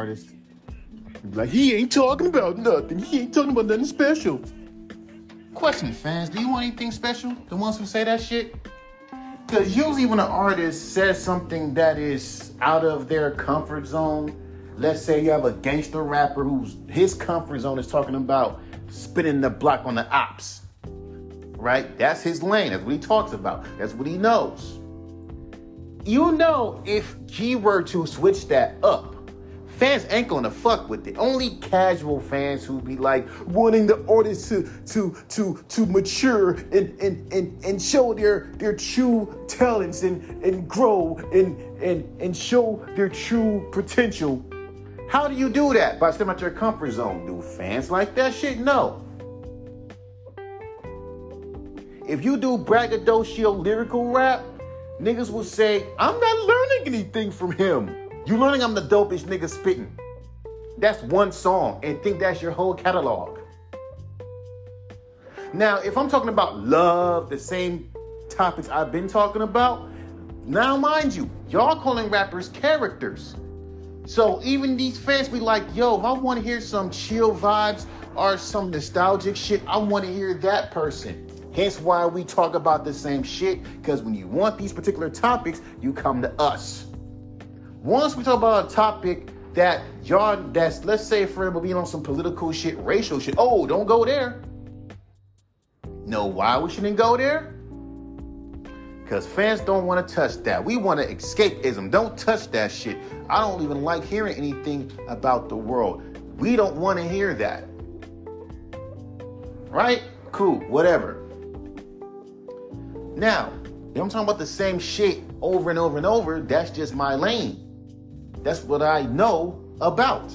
artist. Like he ain't talking about nothing. He ain't talking about nothing special. Question, fans, do you want anything special? The ones who say that shit? Because usually when an artist says something that is out of their comfort zone, let's say you have a gangster rapper whose his comfort zone is talking about spinning the block on the ops. Right? That's his lane. That's what he talks about. That's what he knows. You know, if G were to switch that up, fans ain't gonna fuck with it. Only casual fans who be like wanting the artist to to to to mature and and and, and show their their true talents and and grow and and and show their true potential. How do you do that? By stepping out your comfort zone. Do fans like that shit? No. If you do braggadocio lyrical rap, niggas will say, I'm not learning anything from him. You learning I'm the dopest nigga spitting. That's one song and think that's your whole catalog. Now, if I'm talking about love, the same topics I've been talking about, now mind you, y'all calling rappers characters. So even these fans be like, yo, if I want to hear some chill vibes or some nostalgic shit, I want to hear that person. Hence why we talk about the same shit, because when you want these particular topics, you come to us. Once we talk about a topic that y'all, that's, let's say, for example, being on some political shit, racial shit, oh, don't go there. Know why we shouldn't go there? Because fans don't want to touch that. We want to escapism. Don't touch that shit. I don't even like hearing anything about the world. We don't want to hear that. Right? Cool, whatever. Now, I'm talking about the same shit over and over and over, that's just my lane. That's what I know about.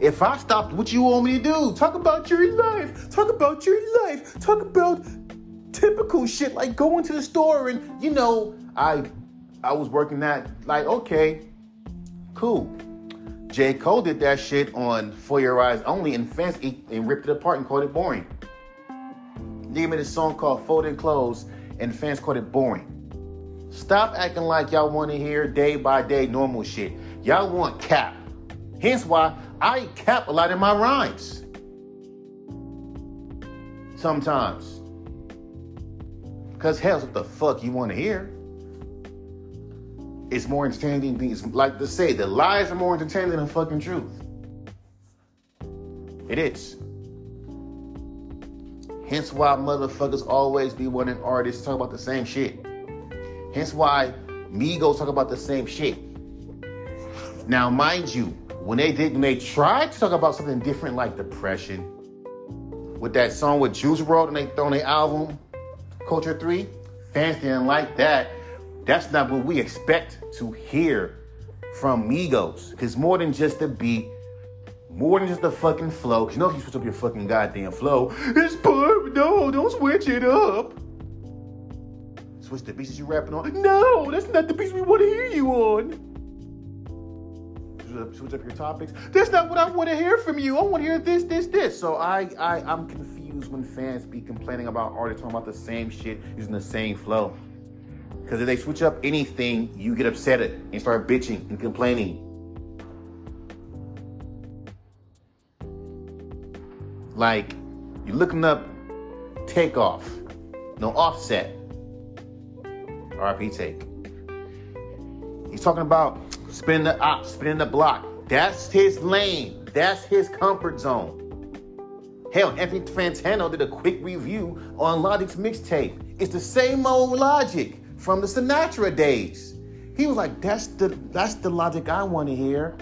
If I stopped, what you want me to do? Talk about your life. Talk about your life. Talk about typical shit like going to the store and you know, I I was working that like okay, cool. J. Cole did that shit on 4 Your Eyez Only and fans and ripped it apart and called it boring. Nigga made a song called Folding Clothes and fans called it boring. Stop acting like y'all want to hear day by day normal shit. Y'all want cap. Hence why I cap a lot in my rhymes. Sometimes. Because hell's what the fuck you want to hear. It's more entertaining than it's like to say, the lies are more entertaining than fucking truth. It is. Hence why motherfuckers always be wanting artists talk about the same shit. Hence why Migos talk about the same shit. Now, mind you, when they did, when they tried to talk about something different like depression, with that song with Juice WRLD and they throw on their album, Culture 3, fans didn't like that. That's not what we expect to hear from Migos. Cause more than just the beat, more than just the fucking flow. Cause you know if you switch up your fucking goddamn flow, it's poor. No, don't switch it up. Switch the that you rapping on. No, that's not the beats we want to hear you on switch up your topics. That's not what I want to hear from you. I want to hear this, this, this. So I, I, I'm confused when fans be complaining about artists talking about the same shit using the same flow. Because if they switch up anything, you get upset at and start bitching and complaining. Like you're looking up takeoff, no offset. RP take. He's talking about spinning the op, spinning the block. That's his lane. That's his comfort zone. Hell, Anthony Fantano did a quick review on Logic's mixtape. It's the same old logic from the Sinatra days. He was like, that's the that's the logic I want to hear.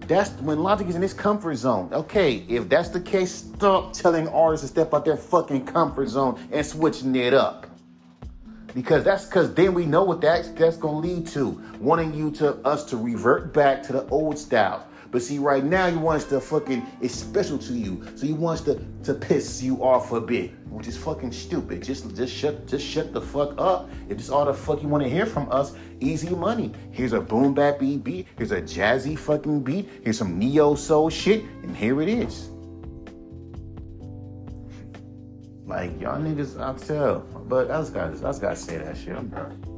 That's when logic is in his comfort zone. Okay, if that's the case, stop telling artists to step out their fucking comfort zone and switching it up because that's because then we know what that's that's gonna lead to. Wanting you to us to revert back to the old style. But see right now you want us to fucking it's special to you. So you want us to to piss you off a bit which is fucking stupid. Just just shut just shut the fuck up. If it's all the fuck you want to hear from us easy money. Here's a boom bap beat here's a jazzy fucking beat here's some neo soul shit and here it is like y'all niggas, I'll tell. But I just gotta, I just gotta say that shit. I'm done.